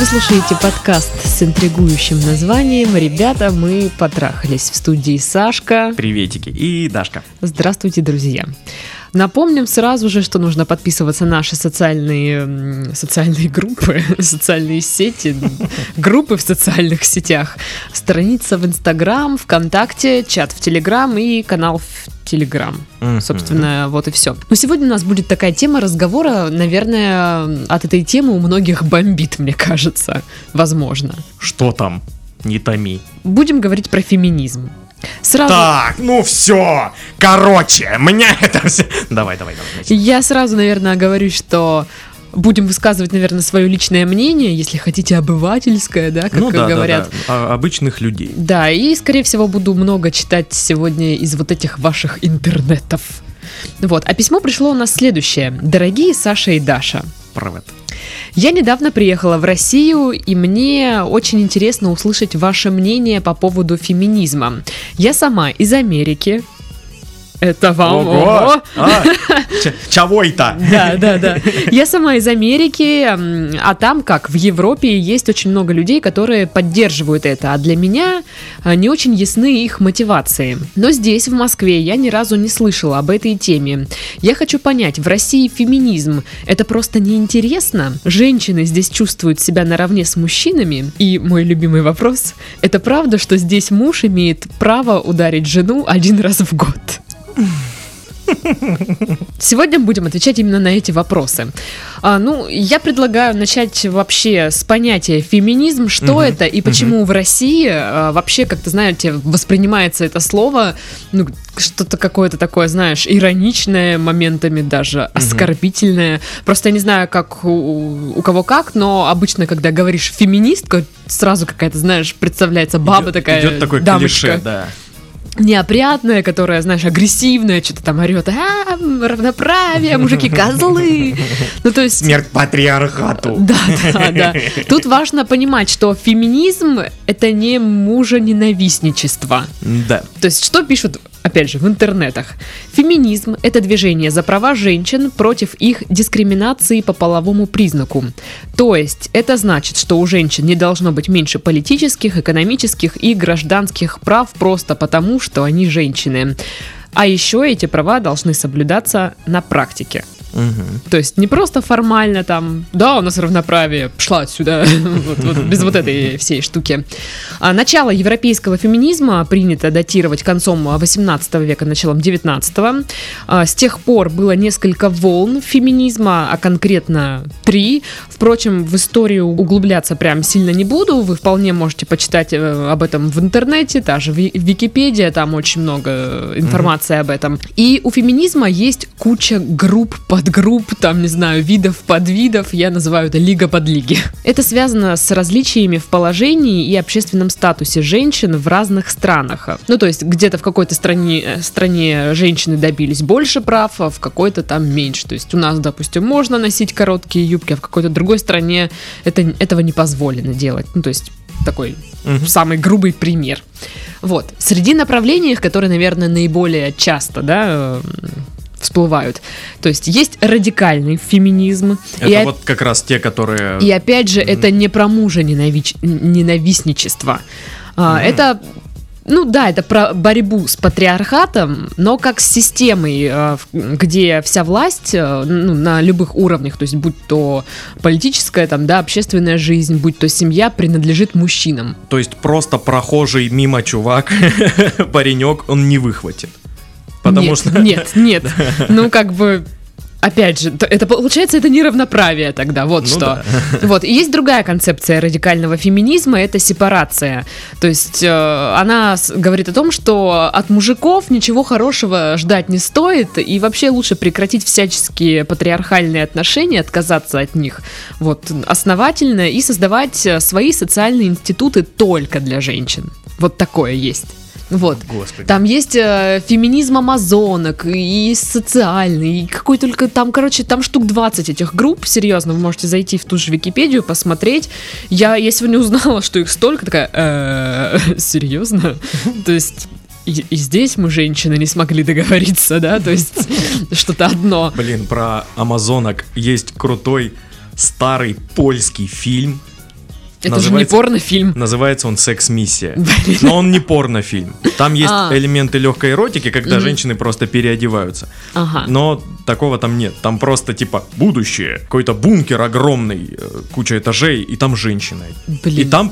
Вы слушаете подкаст с интригующим названием «Ребята, мы потрахались» в студии Сашка. Приветики. И Дашка. Здравствуйте, друзья. Напомним сразу же, что нужно подписываться на наши социальные, социальные группы, социальные сети, группы в социальных сетях, страница в Инстаграм, ВКонтакте, чат в Телеграм и канал в Телеграм. Собственно, вот и все. Но сегодня у нас будет такая тема разговора, наверное, от этой темы у многих бомбит, мне кажется. Возможно. Что там? Не томи. Будем говорить про феминизм. Сразу... Так, ну все. Короче, меня это все... Давай, давай, давай. Я сразу, наверное, говорю, что будем высказывать, наверное, свое личное мнение, если хотите, обывательское, да, как ну, да, говорят. Да, да. обычных людей. Да, и, скорее всего, буду много читать сегодня из вот этих ваших интернетов. Вот, а письмо пришло у нас следующее. Дорогие Саша и Даша. Привет. Я недавно приехала в Россию, и мне очень интересно услышать ваше мнение по поводу феминизма. Я сама из Америки, это вам. Ого! Ого. А, чего это? Да, да, да. Я сама из Америки, а там, как в Европе, есть очень много людей, которые поддерживают это, а для меня а, не очень ясны их мотивации. Но здесь, в Москве, я ни разу не слышала об этой теме. Я хочу понять, в России феминизм — это просто неинтересно? Женщины здесь чувствуют себя наравне с мужчинами? И мой любимый вопрос — это правда, что здесь муж имеет право ударить жену один раз в год? Сегодня будем отвечать именно на эти вопросы. А, ну, я предлагаю начать вообще с понятия феминизм, что угу, это и почему угу. в России а, вообще, как-то, знаете, воспринимается это слово, ну, что-то какое-то такое, знаешь, ироничное моментами даже, угу. оскорбительное. Просто я не знаю, как у, у кого как, но обычно, когда говоришь феминистка, сразу какая-то, знаешь, представляется баба идет, такая, идет такой дамочка. клише, да неопрятная, которая, знаешь, агрессивная, что-то там орет, а, равноправие, мужики козлы. Ну, то есть... Смерть патриархату. Да, да, да. Тут важно понимать, что феминизм — это не мужа-ненавистничество. Да. То есть, что пишут опять же, в интернетах. Феминизм – это движение за права женщин против их дискриминации по половому признаку. То есть, это значит, что у женщин не должно быть меньше политических, экономических и гражданских прав просто потому, что они женщины. А еще эти права должны соблюдаться на практике. Угу. То есть не просто формально там, да, у нас равноправие, пошла отсюда, вот, вот, без вот этой всей штуки. А начало европейского феминизма принято датировать концом 18 века, началом 19 -го. А, с тех пор было несколько волн феминизма, а конкретно три. Впрочем, в историю углубляться прям сильно не буду, вы вполне можете почитать э, об этом в интернете, та же Википедия, там очень много информации угу. об этом. И у феминизма есть куча групп по подгрупп, там, не знаю, видов, подвидов, я называю это лига подлиги. Это связано с различиями в положении и общественном статусе женщин в разных странах. Ну, то есть где-то в какой-то стране, э, стране женщины добились больше прав, а в какой-то там меньше. То есть у нас, допустим, можно носить короткие юбки, а в какой-то другой стране это, этого не позволено делать. Ну, то есть такой угу. самый грубый пример. Вот. Среди направлений, которые, наверное, наиболее часто, да, всплывают. То есть есть радикальный феминизм. Это и вот как раз те, которые... И опять же, mm-hmm. это не про мужа ненавич... ненавистничество. Mm-hmm. Это ну да, это про борьбу с патриархатом, но как с системой, а, где вся власть а, ну, на любых уровнях, то есть будь то политическая, там, да, общественная жизнь, будь то семья, принадлежит мужчинам. То есть просто прохожий мимо чувак, паренек, он не выхватит. Потому нет, что... Нет, нет. Ну, как бы Опять же, это получается это неравноправие тогда, вот ну что. Да. Вот и есть другая концепция радикального феминизма, это сепарация. То есть э, она говорит о том, что от мужиков ничего хорошего ждать не стоит, и вообще лучше прекратить всяческие патриархальные отношения, отказаться от них, вот основательно и создавать свои социальные институты только для женщин. Вот такое есть. Вот. Господи. Там есть э, феминизм амазонок, и социальный, и какой только там, короче, там штук 20 этих групп, серьезно, вы можете зайти в ту же Википедию, посмотреть. Я, я сегодня узнала, что их столько, такая, э, серьезно? То есть и, и здесь мы, женщины, не смогли договориться, да, то есть что-то одно. Блин, про амазонок есть крутой старый польский фильм Это же не порнофильм. Называется он «Секс-миссия». Но он не порнофильм. Там есть А. элементы легкой эротики, когда женщины просто переодеваются. Ага. Но такого там нет. Там просто типа будущее. Какой-то бункер огромный, э, куча этажей, и там женщина. Блин. И там,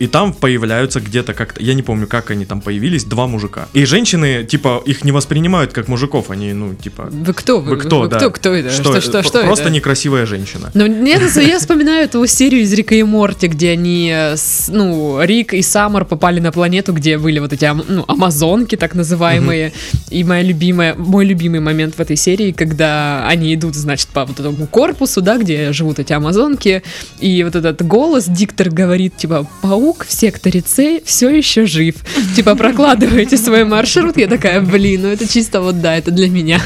и там появляются где-то как-то, я не помню, как они там появились, два мужика. И женщины, типа, их не воспринимают как мужиков, они, ну, типа... Вы кто? Вы кто, Вы да. кто, кто это? Что, что, э, что, Просто это? некрасивая женщина. Ну, нет, я вспоминаю эту серию из Рика и Морти, где они, э, ну, Рик и Саммер попали на планету, где были вот эти, ну, амазонки, так называемые. И моя любимая, мой любимый момент в этой серии, когда они идут, значит, по вот этому корпусу, да, где живут эти амазонки, и вот этот голос, диктор говорит, типа, паук в секторе С все еще жив. Типа, прокладываете свой маршрут. Я такая, блин, ну это чисто вот, да, это для меня.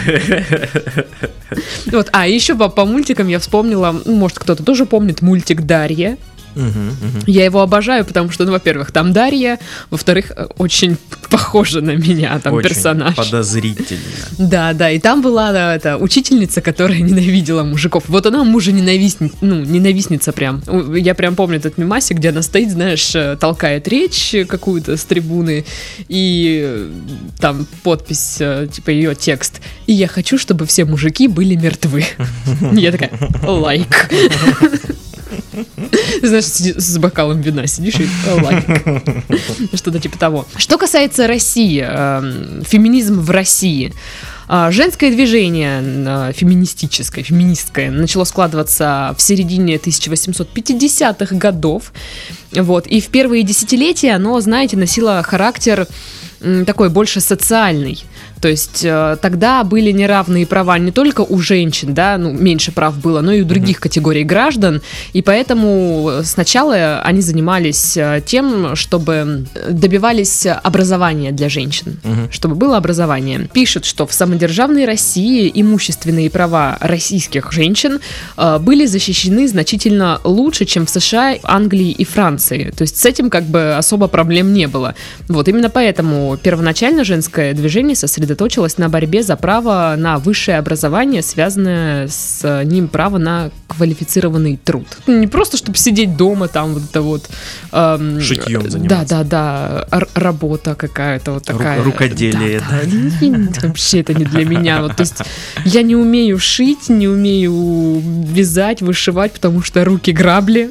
Вот, а еще по, по мультикам я вспомнила, может кто-то тоже помнит мультик Дарья. Мгм, мгм. Я его обожаю, потому что, ну, во-первых, там Дарья, во-вторых, э, очень похожа на меня, там Очень персонаж. подозрительно. Да, да, и там была да, эта учительница, которая ненавидела мужиков. Вот она мужа ненавистница, ну, ненавистница прям. Я прям помню этот мемасик, где она стоит, знаешь, э, толкает речь какую-то с трибуны, и э, там подпись, типа ее текст. И я хочу, чтобы все мужики были мертвы. Я такая, лайк. Знаешь, с бокалом вина сидишь и лайк. Что-то типа того. Что касается России, эм, феминизм в России. А, Женское движение э, феминистическое, феминистское начало складываться в середине 1850-х годов. Вот. И в первые десятилетия оно, знаете, носило характер такой больше социальный. То есть э, тогда были неравные права не только у женщин, да, ну, меньше прав было, но и у других категорий граждан. И поэтому сначала они занимались э, тем, чтобы добивались образования для женщин, Мгм. чтобы было образование. Пишет, что в самодержавной России имущественные права российских женщин э, были защищены значительно лучше, чем в США, Англии и Франции. То есть с этим как бы особо проблем не было. Вот именно поэтому первоначально женское движение сосредоточилось на борьбе за право на высшее образование, связанное с э, ним право на квалифицированный труд. Не просто, чтобы сидеть дома, там вот это вот... эм, Шитьем Да, заниматься. да, да, р- работа какая-то вот Ру- такая. рукоделие, Да, да. Не- Вообще это не для меня. Вот, то есть я не умею шить, не умею вязать, вышивать, потому что руки грабли.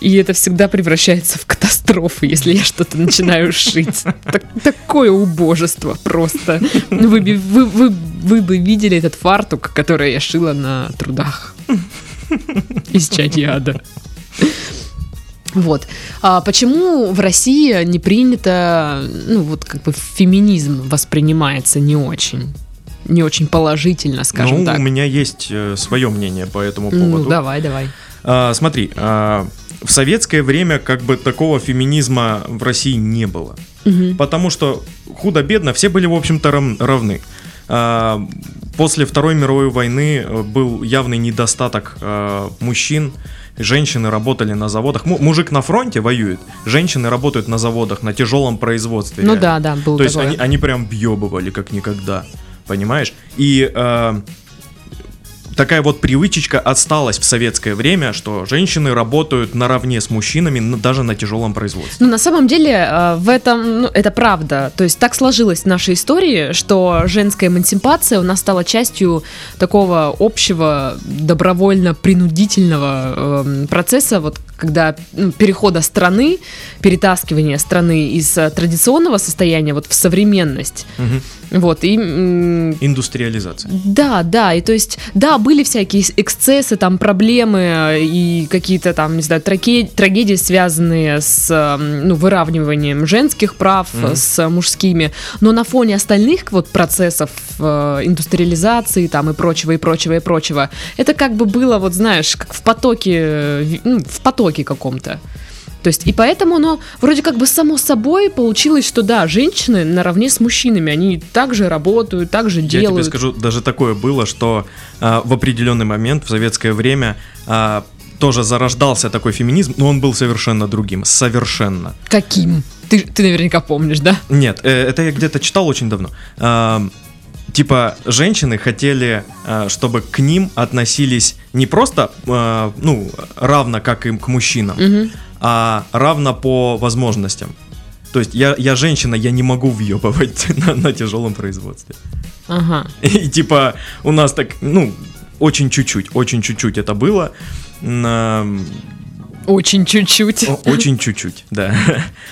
И это всегда превращается в катастрофу, если я что-то начинаю шить. Так- такое убожество просто. Ну, Вы, бы- вы, вы, вы бы видели этот фартук, который я шила на трудах из чадьяда. Вот. А почему в России не принято, ну вот как бы феминизм воспринимается не очень, не очень положительно, скажем ну, так. у меня есть свое мнение по этому Ну, поводу. давай, давай. А, смотри, а, в советское время как бы такого феминизма в России не было. Мгм. Потому что худо-бедно все были, в общем-то, равны. А, После Второй мировой войны э, был явный недостаток а, мужчин. Женщины работали на заводах. Му- Мужик на фронте воюет, женщины работают на заводах, на тяжелом производстве. Ну реально. да, да, было То есть такое. они, они прям бьебывали как никогда, понимаешь? И э, такая вот привычечка осталась в советское время, что женщины работают наравне с мужчинами даже на тяжелом производстве. Ну, на самом деле, э, в этом, ну, это правда. То есть так сложилось в нашей истории, что женская эмансипация у нас стала частью такого общего добровольно-принудительного эм, процесса, вот когда ну, перехода страны, перетаскивания страны из э, традиционного состояния вот в современность. Мгм. Вот, и Индустриализация. да, да, и то есть, да, были всякие эксцессы, там, проблемы э, и какие-то там, не знаю, траке- трагедии, связанные с, эм, ну, выравниванием женских прав Мгм. с мужскими, но на фоне остальных вот процессов э, индустриализации там и прочего, и прочего, и прочего, это как бы было, вот знаешь, как в потоке, э, ну, в потоке каком-то. То есть, и поэтому оно вроде как бы само собой получилось, что да, женщины наравне с мужчинами, они также работают, также Я делают. тебе скажу, даже такое было, что а, в определенный момент в советское время а, тоже зарождался такой феминизм, но он был совершенно другим. Совершенно. Каким? Ты, ты наверняка помнишь, да? Нет, э, это я где-то читал очень давно. А, Типа, женщины хотели, э, чтобы к ним относились не просто, э, ну, равно, как и к мужчинам, Мгм. А равно по возможностям. То есть я, я женщина, я не могу въебывать на, на тяжелом производстве. Ага. И типа у нас так, ну, очень чуть-чуть, очень чуть-чуть это было. Очень чуть-чуть. Очень чуть-чуть, да.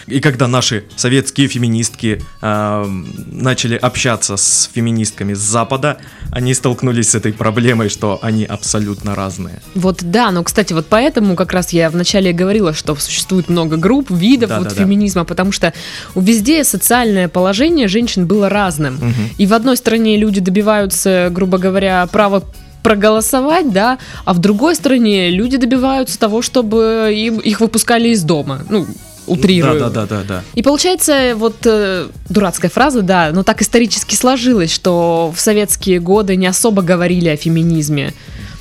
И когда наши советские феминистки ам, начали общаться с феминистками с Запада, они столкнулись с этой проблемой, что они абсолютно разные. Вот да, но, кстати, вот поэтому как раз я вначале говорила, что существует много групп, видов вот Да-да-да. феминизма, потому что везде социальное положение женщин было разным. Мгм. И в одной стране люди добиваются, грубо говоря, права проголосовать, да, а в другой стране люди добиваются того, чтобы им, их выпускали из дома. Ну, утрирую. Да, да, да, да, да. И получается, вот э, дурацкая фраза, да, но так исторически сложилось, что в советские годы не особо говорили о феминизме.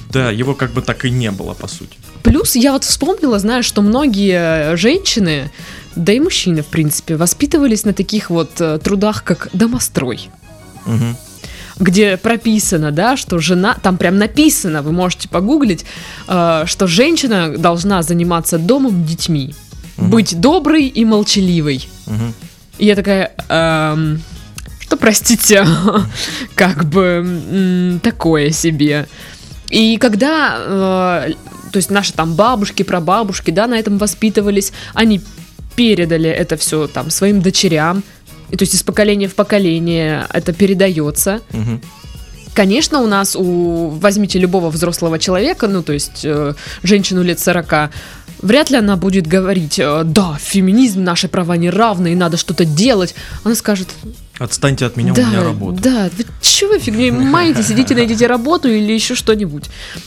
Да, его как бы так и не было, по сути. Плюс я вот вспомнила, знаешь, что многие женщины, да и мужчины, в принципе, воспитывались на таких вот э, трудах, как домострой. Мгм. Где прописано, да, что жена, там прям написано, вы можете погуглить, э, что женщина должна заниматься домом, детьми, Мгм. быть доброй и молчаливой. Мгм. И я такая, эм, что, простите, как бы такое себе. И когда, э, то есть наши там бабушки, прабабушки, да, на этом воспитывались, они передали это все там своим дочерям, и то есть из поколения в поколение это передается. Мгм. Конечно, у нас, у возьмите любого взрослого человека, ну, то есть э, женщину лет 40, вряд ли она будет говорить, э, да, феминизм, наши права не равны, и надо что-то делать. Она скажет, Отстаньте от меня, да, у меня работа. да, вы чё вы фигней маете, сидите, найдите работу или еще что-нибудь.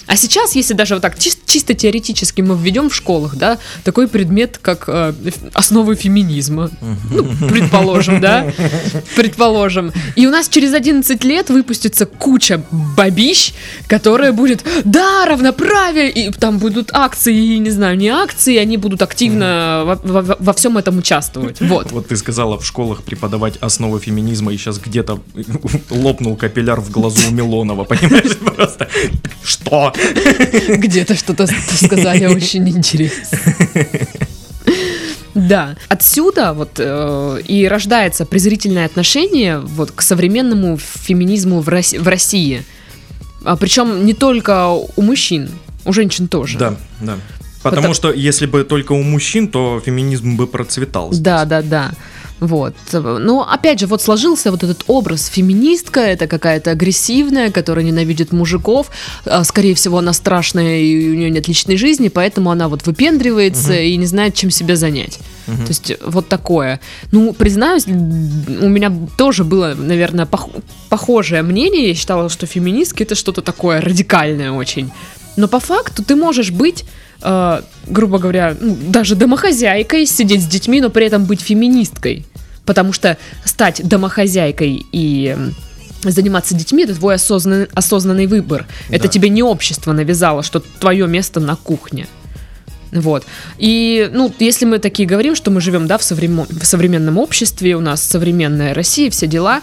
А сейчас, если даже вот так чис- чисто теоретически мы введем в школах, да, такой предмет, как э, основы феминизма, ну, предположим, да, предположим. И у нас через 11 лет выпустится куча бабищ, которая будет, да, равноправие, и там будут акции, и, не знаю, не акции, они будут активно во, во- во всем этом участвовать. Вот. Вот ты сказала в школах преподавать основы феминизма, и сейчас где-то лопнул капилляр в глазу у Милонова, понимаешь? Просто что? Где-то что-то сказали очень интересно. Да, отсюда вот э, и рождается презрительное отношение вот к современному феминизму в, Рос- в России. А, причем не только у мужчин, у женщин тоже. Да, да. Потому Потому- что если бы только у мужчин, то феминизм бы процветал. здесь. Да, да, да. Вот. Но опять же, вот сложился вот этот образ феминистка, это какая-то агрессивная, которая ненавидит мужиков. А, Скорее всего, она страшная, и у нее нет личной жизни, поэтому она вот выпендривается Мгм. и не знает, чем себя занять. Мгм. То есть вот такое. Ну, признаюсь, у меня тоже было, наверное, пох- похожее мнение. Я считала, что феминистки это что-то такое радикальное очень. Но по факту ты можешь быть, э, грубо говоря, ну, даже домохозяйкой, сидеть с детьми, но при этом быть феминисткой. Потому что стать домохозяйкой и заниматься детьми это твой осознанный, осознанный выбор. Это Да. тебе не общество навязало, что твое место на кухне. Вот. И, ну, если мы такие говорим, что мы живем, да, в, совремо- в современном обществе, у нас современная Россия, все дела,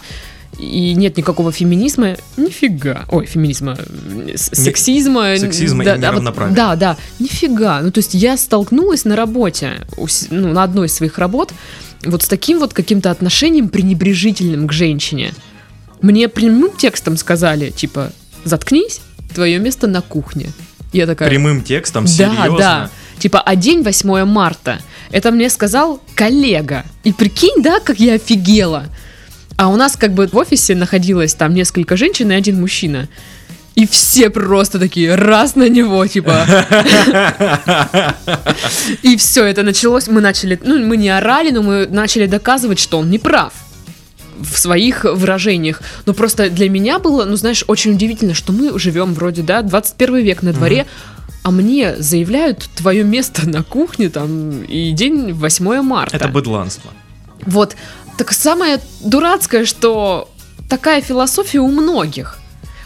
и нет никакого феминизма, нифига. Ой, феминизма, э, с- Не- сексизма. сексизма и да, да, вот- да, да, нифига. Ну, то есть я столкнулась на работе, ну, на одной из своих работ, вот с таким вот каким-то отношением пренебрежительным к женщине. Мне прямым текстом сказали, типа, заткнись, твое место на кухне. Я такая... Прямым текстом, Да, серьезно. да. Типа, а день 8 марта. Это мне сказал коллега. И прикинь, да, как я офигела. А у нас как бы в офисе находилось там несколько женщин и один мужчина. И все просто такие, раз на него, типа. И все, это началось, мы начали, ну, мы не орали, но мы начали доказывать, что он не прав в своих выражениях. Но просто для меня было, ну, знаешь, очень удивительно, что мы живем вроде, да, 21 век на дворе, а мне заявляют твое место на кухне там и день 8 марта. Это быдланство. Вот. Так самое дурацкое, что такая философия у многих.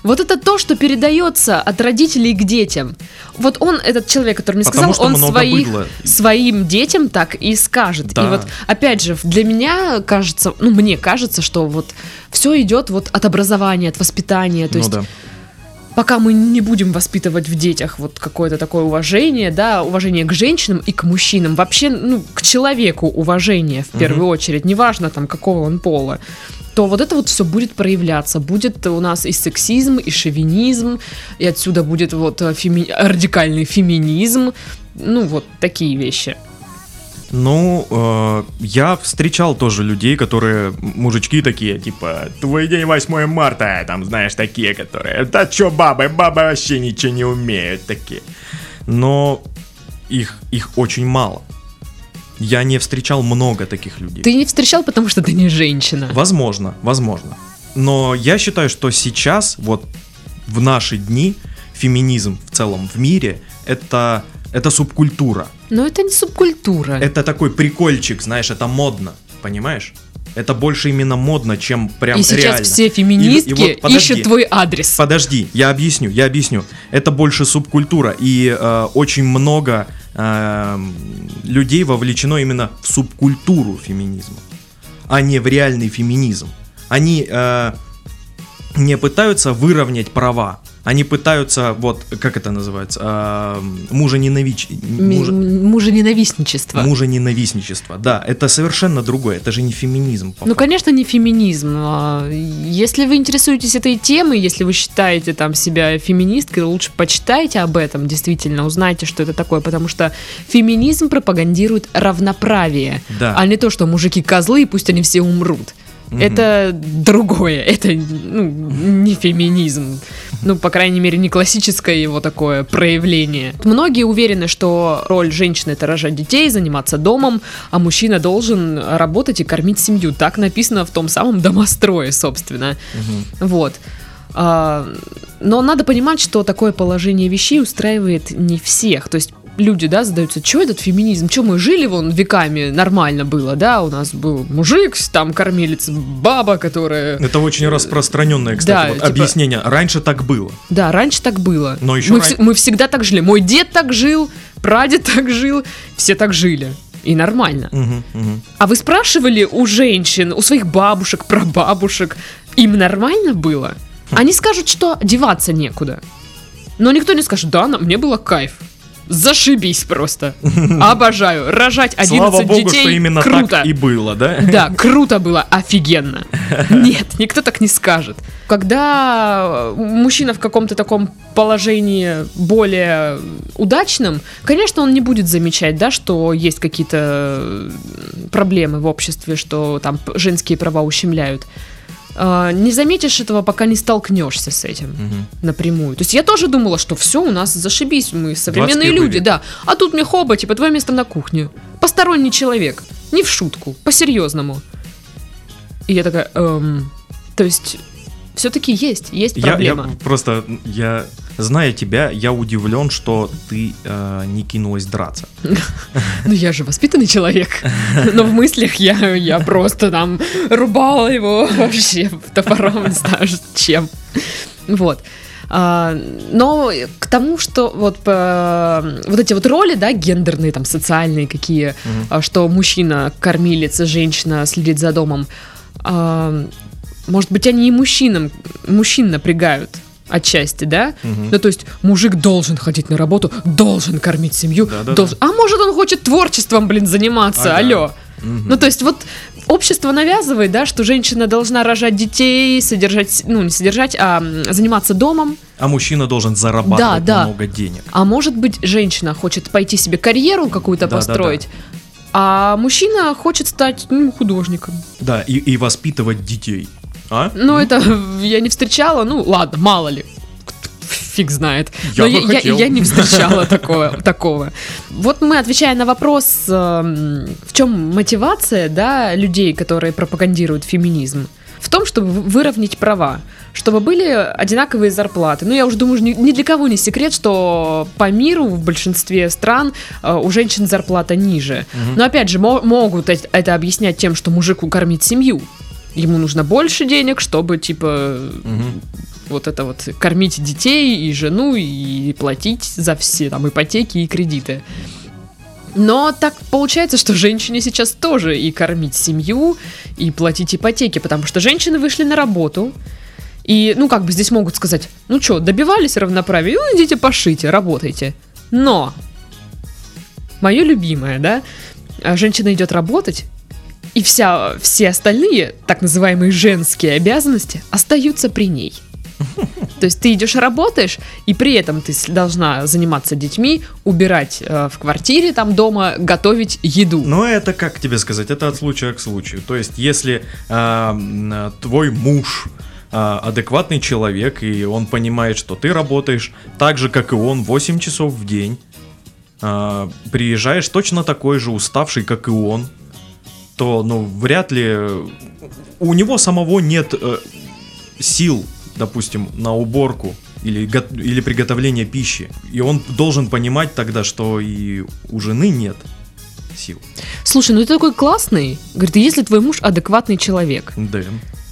Вот это то, что передается от родителей к детям. Вот он, этот человек, который мне Потому сказал, он своих, своим детям так и скажет. Да. И вот, опять же, для меня кажется, ну, мне кажется, что вот все идет вот от образования, от воспитания. То Ну есть да. Пока мы не будем воспитывать в детях вот какое-то такое уважение, да, уважение к женщинам и к мужчинам, вообще, ну, к человеку уважение в первую очередь, неважно там какого он пола, то вот это вот все будет проявляться. Будет у нас и сексизм, и шовинизм, и отсюда будет вот э, феми- радикальный феминизм, ну, вот такие вещи. Ну, э, я встречал тоже людей, которые, мужички такие, типа, твой день 8 марта, там, знаешь, такие, которые, да чё бабы, бабы вообще ничего не умеют, такие. Но их, их очень мало. Я не встречал много таких людей. Ты не встречал, потому что ты не женщина. Возможно, возможно. Но я считаю, что сейчас, вот в наши дни, феминизм в целом в мире это, это субкультура. Но это не субкультура. Это такой прикольчик, знаешь, это модно, понимаешь? Это больше именно модно, чем прям и сейчас реально. все И- феминистки и вот подожди. ищут твой адрес. Подожди, я объясню, я объясню. Это больше субкультура, и э, очень много э, людей вовлечено именно в субкультуру феминизма, а не в реальный феминизм. Они э, не пытаются выровнять права, они пытаются, вот, как это называется, э, мужа-ненавич... мужа- Мужа-ненавистничество. Мужа-ненавистничество, да, это совершенно другое, это же не феминизм. по Ну, факту. конечно, не феминизм. А, Если вы интересуетесь этой темой, если вы считаете там себя феминисткой, лучше почитайте об этом, действительно, узнайте, что это такое, потому что феминизм пропагандирует равноправие, Да. а не то, что мужики козлы, и пусть они все умрут. Мгм. Это другое, это ну, не феминизм. Ну, по крайней мере, не классическое его такое проявление. Многие уверены, что роль женщины это рожать детей, заниматься домом, а мужчина должен работать и кормить семью. Так написано в том самом домострое, собственно. Мгм. Вот. А, но надо понимать, что такое положение вещей устраивает не всех. То есть люди, да, задаются, что этот феминизм, что мы жили вон веками, нормально было, да, у нас был мужик, там кормилец, баба, которая... Это очень распространенное, кстати, Да, вот типа- объяснение. Раньше так было. Да, раньше так было. Но еще мы, ран- мы всегда так жили. Мой дед так жил, прадед так жил, все так жили. И нормально. Мгм, мгм. А вы спрашивали у женщин, у своих бабушек, прабабушек, им нормально было? Они скажут, что деваться некуда. Но никто не скажет, да, мне было кайф. Зашибись просто. Обожаю. Рожать 11 Слава богу, детей что именно круто. так и было, да? Да, круто было, офигенно. Нет, никто так не скажет. Когда мужчина в каком-то таком положении более удачном, конечно, он не будет замечать, да, что есть какие-то проблемы в обществе, что там женские права ущемляют. А, Не заметишь этого, пока не столкнешься с этим Мгм. напрямую. То есть я тоже думала, что все, у нас зашибись, мы современные 21 люди, век. да. А тут мне хоба, типа, твое место на кухне. Посторонний человек. Не в шутку, по-серьезному. И я такая, эм, то есть, все-таки есть, есть Я, я проблема. просто, я, зная тебя, я удивлен, что ты э, не кинулась драться. Ну я же воспитанный человек. Но в мыслях я, я просто там рубала его вообще топором, не знаю чем. Вот. А, но к тому, что вот, по- вот эти вот роли, да, гендерные, там, социальные какие, а, что мужчина кормилец, женщина следит за домом, а, может быть, они и мужчинам, мужчин напрягают отчасти, да? Мгм. Ну, то есть мужик должен ходить на работу, должен кормить семью, Да-да-да. должен... А может, он хочет творчеством, блин, заниматься, Ага. алло. Мгм. Ну, то есть вот общество навязывает, да, что женщина должна рожать детей, содержать, ну, не содержать, а заниматься домом. А мужчина должен зарабатывать Да, да. много денег. А может быть, женщина хочет пойти себе карьеру какую-то Да-да-да. построить, а мужчина хочет стать ну, художником. Да, и, и воспитывать детей. А? Ну, это я не встречала, ну, ладно, мало ли. Фиг знает. Я Но я, я- хотел. я не встречала такое, такого. Вот мы, отвечая на вопрос, эм, в чем мотивация да, людей, которые пропагандируют феминизм, в том, чтобы вы- выровнять права, чтобы были одинаковые зарплаты. Ну, я уже думаю, ни, для кого не секрет, что по миру в большинстве стран э, у женщин зарплата ниже. Но опять же, мо- могут эт- это объяснять тем, что мужику кормить семью. Ему нужно больше денег, чтобы, типа, Мгм. Вот это вот кормить детей и жену, и платить за все там ипотеки и кредиты. Но так получается, что женщине сейчас тоже и кормить семью, и платить ипотеки, потому что женщины вышли на работу, и, ну, как бы здесь могут сказать, ну что, добивались равноправия, ну, идите пошите, работайте. Но, мое любимое, да, а женщина идет работать, и вся, все остальные, так называемые женские обязанности, остаются при ней. То есть ты идешь работаешь, и при этом ты должна заниматься детьми, убирать э, в квартире, там дома, готовить еду. Но это, как тебе сказать, это от случая к случаю. То есть, если э, твой муж э, адекватный человек, и он понимает, что ты работаешь так же, как и он, 8 часов в день, э, приезжаешь точно такой же уставший, как и он, то, ну, вряд ли у него самого нет э, сил допустим, на уборку или, или приготовление пищи. И он должен понимать тогда, что и у жены нет сил. Слушай, ну ты такой классный. Говорит, если твой муж адекватный человек. Да.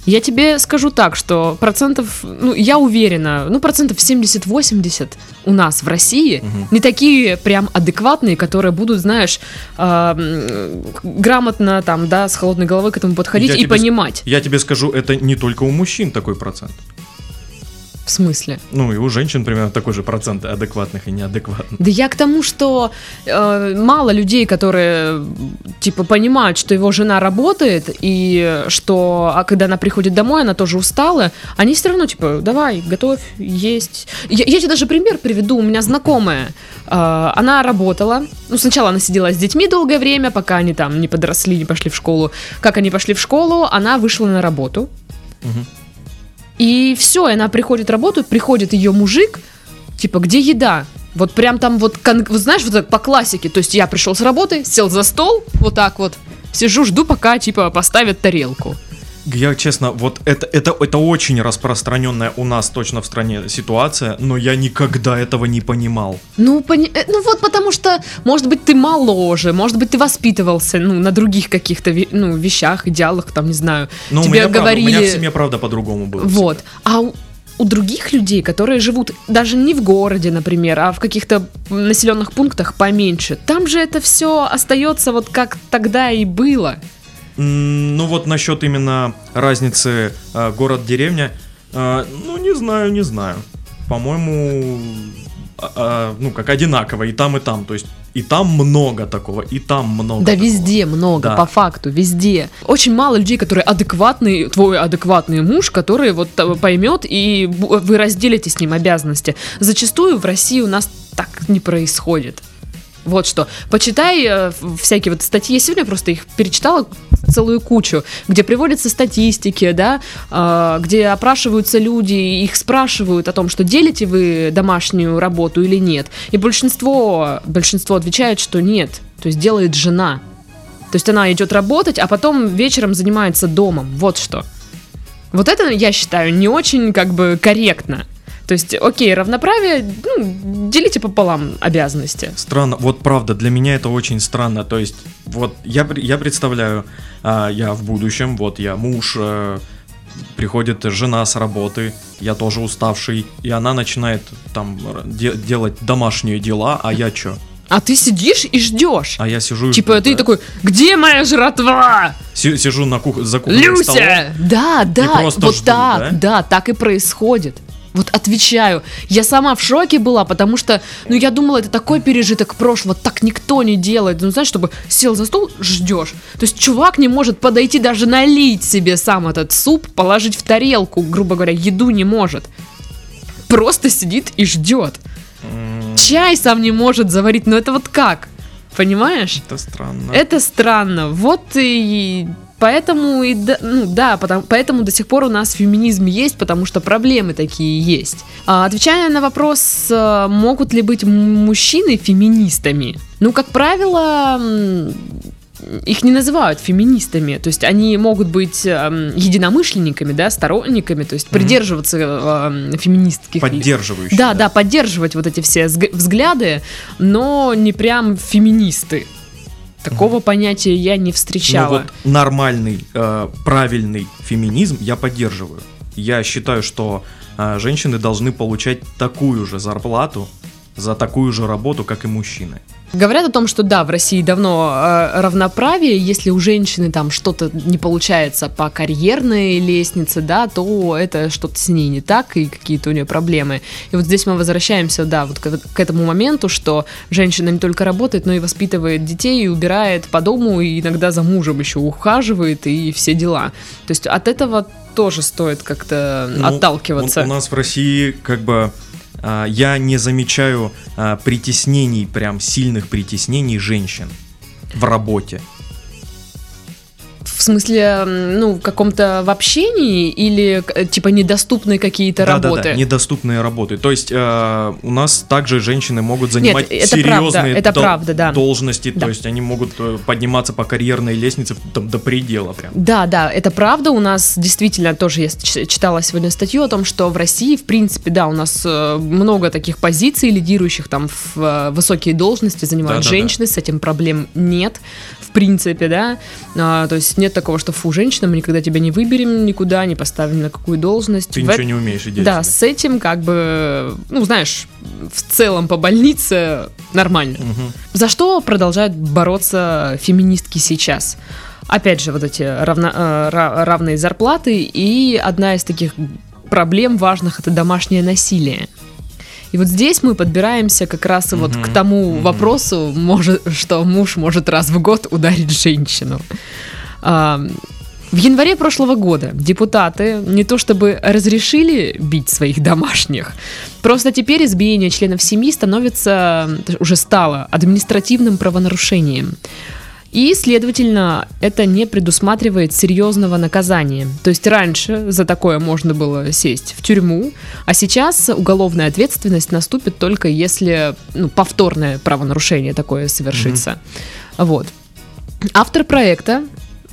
Я тебе скажу так, что процентов, ну, я уверена, ну, процентов 70-80 у нас в России угу. не такие прям адекватные, которые будут, знаешь, э, грамотно там, да, с холодной головой к этому подходить я и тебе, понимать. Я тебе скажу, это не только у мужчин такой процент. В смысле? Ну, и у женщин примерно такой же процент адекватных и неадекватных. Да я к тому, что э, мало людей, которые, типа, понимают, что его жена работает, и что, а когда она приходит домой, она тоже устала, они все равно, типа, давай, готовь, есть. Я, я тебе даже пример приведу, у меня знакомая, э, она работала, ну, сначала она сидела с детьми долгое время, пока они там не подросли, не пошли в школу. Как они пошли в школу, она вышла на работу. Угу и все, она приходит работать, приходит ее мужик, типа, где еда? Вот прям там вот знаешь, вот так по классике. То есть я пришел с работы, сел за стол, вот так вот, сижу, жду, пока, типа, поставят тарелку. Я честно, вот это, это, это очень распространенная у нас точно в стране ситуация, но я никогда этого не понимал. Ну, пони... Э, ну вот потому что, может быть, ты моложе, может быть, ты воспитывался ну, на других каких-то ну, вещах, идеалах, там, не знаю. Ну, Тебе у меня, говорили... правда, у меня в семье, правда, по-другому было. Вот. Всегда. А у, у других людей, которые живут даже не в городе, например, а в каких-то населенных пунктах поменьше, там же это все остается вот как тогда и было. Ну вот насчет именно разницы э, город-деревня, э, ну не знаю, не знаю. По-моему, э, ну как одинаково и там, и там. То есть и там много такого, и там много. Да, такого. везде много, да. по факту, везде. Очень мало людей, которые адекватный, твой адекватный муж, который вот поймет, и вы разделите с ним обязанности. Зачастую в России у нас так не происходит. Вот что. Почитай э, всякие вот статьи. Я сегодня просто их перечитала целую кучу, где приводятся статистики, да, э, где опрашиваются люди, их спрашивают о том, что делите вы домашнюю работу или нет. И большинство, большинство отвечает, что нет. То есть делает жена. То есть она идет работать, а потом вечером занимается домом. Вот что. Вот это, я считаю, не очень как бы корректно. То есть, окей, равноправие, ну, делите пополам обязанности. Странно, вот правда, для меня это очень странно. То есть, вот я, я представляю, а, я в будущем, вот я муж, а, приходит жена с работы, я тоже уставший, и она начинает там де- делать домашние дела, а я чё? А ты сидишь и ждешь. А я сижу и Типа жду, ты да. такой, где моя жратва? Сижу на кух... за кухонным Люся! столом. Да, да, вот жду, так, да? да, так и происходит. Вот отвечаю, я сама в шоке была, потому что, ну, я думала, это такой пережиток прошлого, так никто не делает. Ну, знаешь, чтобы сел за стол, ждешь. То есть чувак не может подойти даже налить себе сам этот суп, положить в тарелку, грубо говоря, еду не может. Просто сидит и ждет. Чай сам не может заварить, но это вот как? Понимаешь? Это странно. Это странно. Вот и Поэтому и да, ну да, потому, поэтому до сих пор у нас феминизм есть, потому что проблемы такие есть. А, отвечая на вопрос, э, могут ли быть мужчины феминистами? Ну, как правило, их не называют феминистами, то есть они могут быть э, единомышленниками, да, сторонниками, то есть придерживаться э, феминистских... Поддерживающих. Да, да, да, поддерживать вот эти все взгляды, но не прям феминисты. Такого понятия я не встречала. Ну вот нормальный, э, правильный феминизм я поддерживаю. Я считаю, что а, женщины должны получать такую же зарплату за такую же работу, как и мужчины. Говорят о том, что да, в России давно э, равноправие, если у женщины там что-то не получается по карьерной лестнице, да, то это что-то с ней не так и какие-то у нее проблемы. И вот здесь мы возвращаемся, да, вот к, к этому моменту, что женщина не только работает, но и воспитывает детей, и убирает по дому, и иногда за мужем еще ухаживает, и все дела. То есть от этого тоже стоит как-то Ну, отталкиваться. У, у нас в России как бы я не замечаю а, притеснений, прям сильных притеснений женщин в работе. В смысле, ну, в каком-то в общении или э, типа недоступные какие-то Да-да-да, работы? недоступные работы. То есть э, у нас также женщины могут занимать это серьезные правда, это дол- правда, да. должности, Да. то есть они могут э, подниматься по карьерной лестнице там, до предела прям. Да, да, это правда. У нас действительно тоже я читала сегодня статью о том, что в России, в принципе, да, у нас э, много таких позиций лидирующих там в высокие должности занимают Да-да-да. женщины, с этим проблем нет, в принципе, да. А, то есть нет такого, что фу, женщина, мы никогда тебя не выберем никуда, не поставим на какую должность. Ты В ничего не умеешь делать. Да, с этим как бы, ну, знаешь, в целом по больнице нормально. За что продолжают бороться феминистки сейчас? Опять же, вот эти равно- э, ра- равные зарплаты, и одна из таких проблем важных это домашнее насилие. И вот здесь мы подбираемся как раз и вот к тому мгм. вопросу, может, что муж может раз в год ударить женщину. А, В январе прошлого года депутаты не то чтобы разрешили бить своих домашних, просто теперь избиение членов семьи становится, уже стало административным правонарушением. И, следовательно, это не предусматривает серьезного наказания. То есть раньше за такое можно было сесть в тюрьму, а сейчас уголовная ответственность наступит только если ну, повторное правонарушение такое совершится. Вот. Автор проекта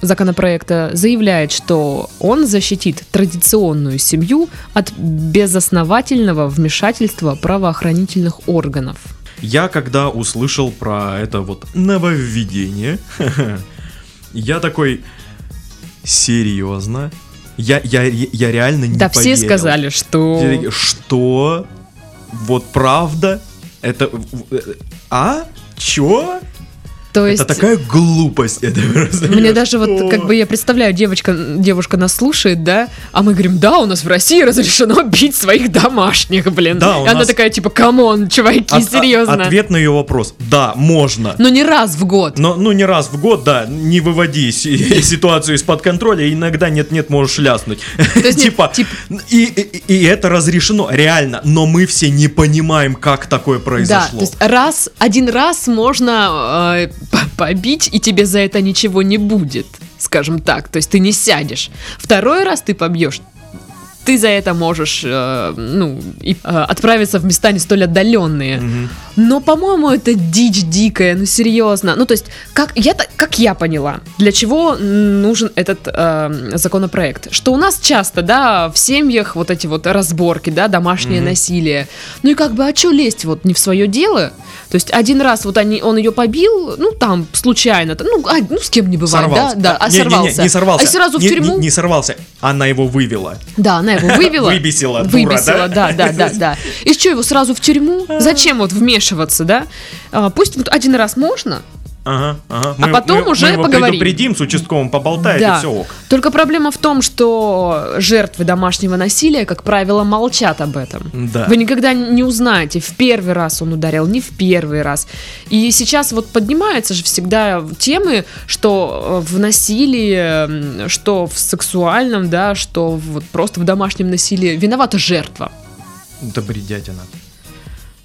законопроекта заявляет, что он защитит традиционную семью от безосновательного вмешательства правоохранительных органов. Я когда услышал про это вот нововведение, я такой, серьезно? Я, я, я реально не да, все сказали, что... Что? Вот правда? Это... э, А? Чё? То есть... Это такая глупость. Это просто Мне даже вот, как бы я представляю, девочка, девушка нас слушает, да, а мы говорим, да, у нас в России разрешено бить своих домашних, блин. Да, И она нас- такая, типа, come on, чуваки, От- серьезно. Ответ на ее вопрос. Да, можно. Но не раз в год. Но, ну, не раз в год, да, не выводи си- ситуацию из-под контроля, иногда нет-нет, можешь ляснуть. Типа, тип- и, это разрешено, реально, но мы все не понимаем, как такое Да, произошло. то есть раз, один раз можно по- побить, и тебе за это ничего не будет, скажем так. То есть ты не сядешь. Второй раз ты побьешь, ты за это можешь, э, ну, и, э, отправиться в места не столь отдаленные. Мгм. Но, по-моему, это дичь дикая, ну серьезно. Ну, то есть, как я, как я поняла, для чего нужен этот э, законопроект? Что у нас часто, да, в семьях вот эти вот разборки, да, домашнее Мгм. насилие. Ну и как бы, а что лезть вот не в свое дело? То есть один раз вот они, он ее побил, ну там случайно, ну, а, ну с кем не бывает, Сорвался. да, да, а Не- не- не- сорвался. Не, сорвался. А сразу в Не- тюрьму? Не, не сорвался. Она его вывела. Да, она его вывела. Выбесила, дура, Выбесила, да? да, да, да, да. И что, его сразу в тюрьму? Зачем вот вмешиваться, да? А, Пусть вот один раз можно, Ага, ага. А потом уже мы его поговорим. предупредим, с участковым поболтает, Да. и все ок. Только проблема в том, что жертвы домашнего насилия, как правило, молчат об этом. Да. Вы никогда не узнаете, в первый раз он ударил, не в первый раз. И сейчас вот поднимаются же всегда темы, что э, в насилии, что в сексуальном, да, что вот просто в домашнем насилии виновата жертва. Да бредятина.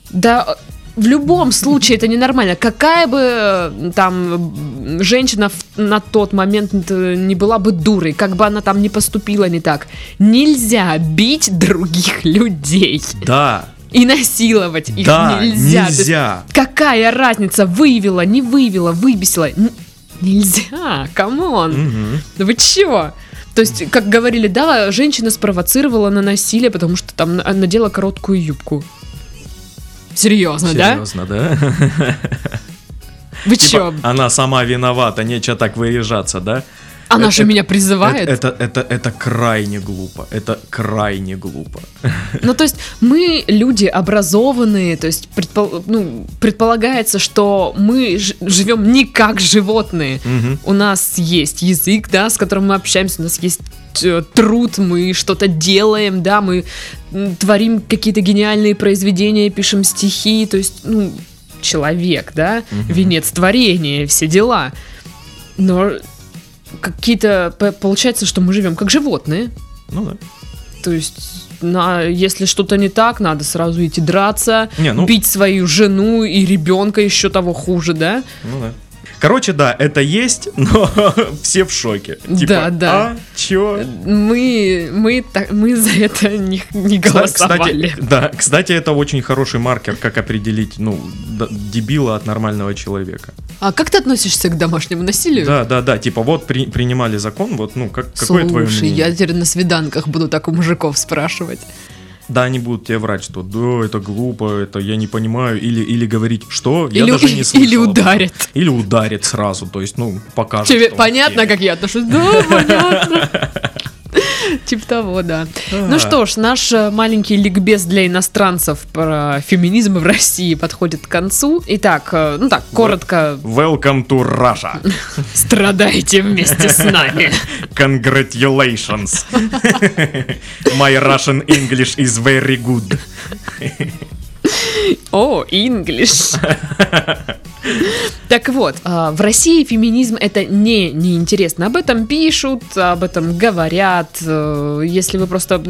Да, в любом случае это ненормально. Какая бы там женщина на тот момент э, не была бы дурой, как бы она там не поступила не так, нельзя бить других людей Да, и насиловать их да, нельзя. То есть нельзя. какая разница, выявила, не выявила, выбесила? Н- нельзя, come on. Да Вы чего? То есть, как говорили, да, женщина спровоцировала на насилие, потому что там на- надела короткую юбку. Серьезно, да? Серьезно, да? Вы Типа, чё? она сама виновата, нечего так выезжаться, да? Она Это- же меня призывает. Это, это, это крайне глупо. Это крайне глупо. Ну, то есть мы люди образованные, то есть предпол- ну, предполагается, что мы живем не как животные. Мгм. У нас есть язык, да, с которым мы общаемся, у нас есть э, труд, мы что-то делаем, да, мы творим какие-то гениальные произведения, пишем стихи, то есть, ну, человек, да, венец творения, все дела. Но какие-то, получается, что мы живем как животные. Ну да. То есть, на, если что-то не так, надо сразу идти драться, Не, ну- бить свою жену и ребенка еще того хуже, да? Ну да. Короче, да, это есть, но все в шоке. Типа, Да, да. А, чё? Мы, мы, так, мы за это не, не голосовали. Кстати, да, кстати, это очень хороший маркер, как определить, ну, дебила от нормального человека. А как ты относишься к домашнему насилию? Да, да, да, типа вот при- принимали закон, вот, ну, как, какое твое Слушай, мнение? я теперь на свиданках буду так у мужиков спрашивать. Да, они будут тебе врать, что да, это глупо, это я не понимаю, или, или говорить, что, я или, даже не слышал. или ударят. Или ударит сразу, то есть, ну, покажет. Тебе понятно, как я отношусь? Да, понятно. Типа того, да. Ну что ж, наш э, маленький ликбез для иностранцев про феминизм в России подходит к концу. Итак, э, ну так, коротко, Welcome to Russia. страдайте вместе с нами. Congratulations. My Russian English is very good. О, English. Так вот, а, в России феминизм это не неинтересно. Об этом пишут, об этом говорят. Э, Если вы просто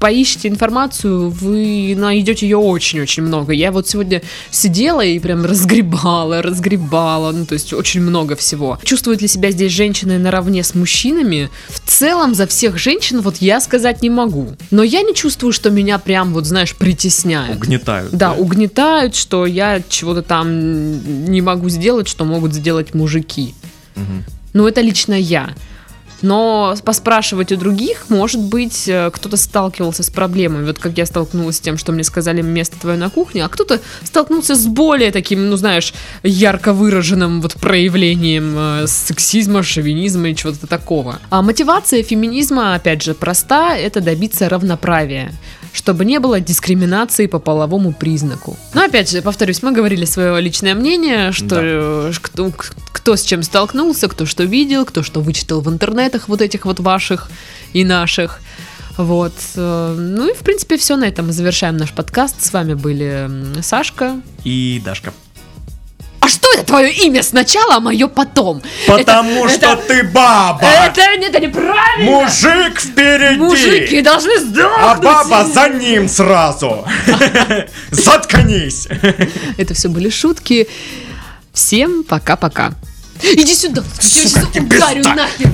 поищете информацию, вы найдете ее очень-очень много. Я вот сегодня сидела и прям разгребала, разгребала. Ну, то есть очень много всего. Чувствуют ли себя здесь женщины наравне с мужчинами? В целом за всех женщин вот я сказать не могу. Но я не чувствую, что меня прям вот, знаешь, притесняют. Угнетают. Да, угнетают, что я чего-то там не могу сделать, что могут сделать мужики. Мгм. Ну, это лично я. Но поспрашивать у других, может быть, э, кто-то сталкивался с проблемой. Вот как я столкнулась с тем, что мне сказали место твое на кухне, а кто-то столкнулся с более таким, ну знаешь, ярко выраженным вот проявлением э, сексизма, шовинизма и чего-то такого. А мотивация феминизма, опять же, проста, это добиться равноправия чтобы не было дискриминации по половому признаку. Но опять же, повторюсь, мы говорили свое личное мнение, что Да. э, кто, кто с чем столкнулся, кто что видел, кто что вычитал в интернетах вот этих вот ваших и наших. Вот. э, Ну и, в принципе, все на этом мы завершаем наш подкаст. С вами были Сашка. И Дашка. Что это твое имя сначала, а мое потом? Потому это, что это, ты баба! Это, это неправильно! Мужик впереди! Мужики должны а сдохнуть! А баба за ним сразу! Заткнись! Это все были шутки. Всем пока-пока. Иди сюда! Я сейчас ударю нахер!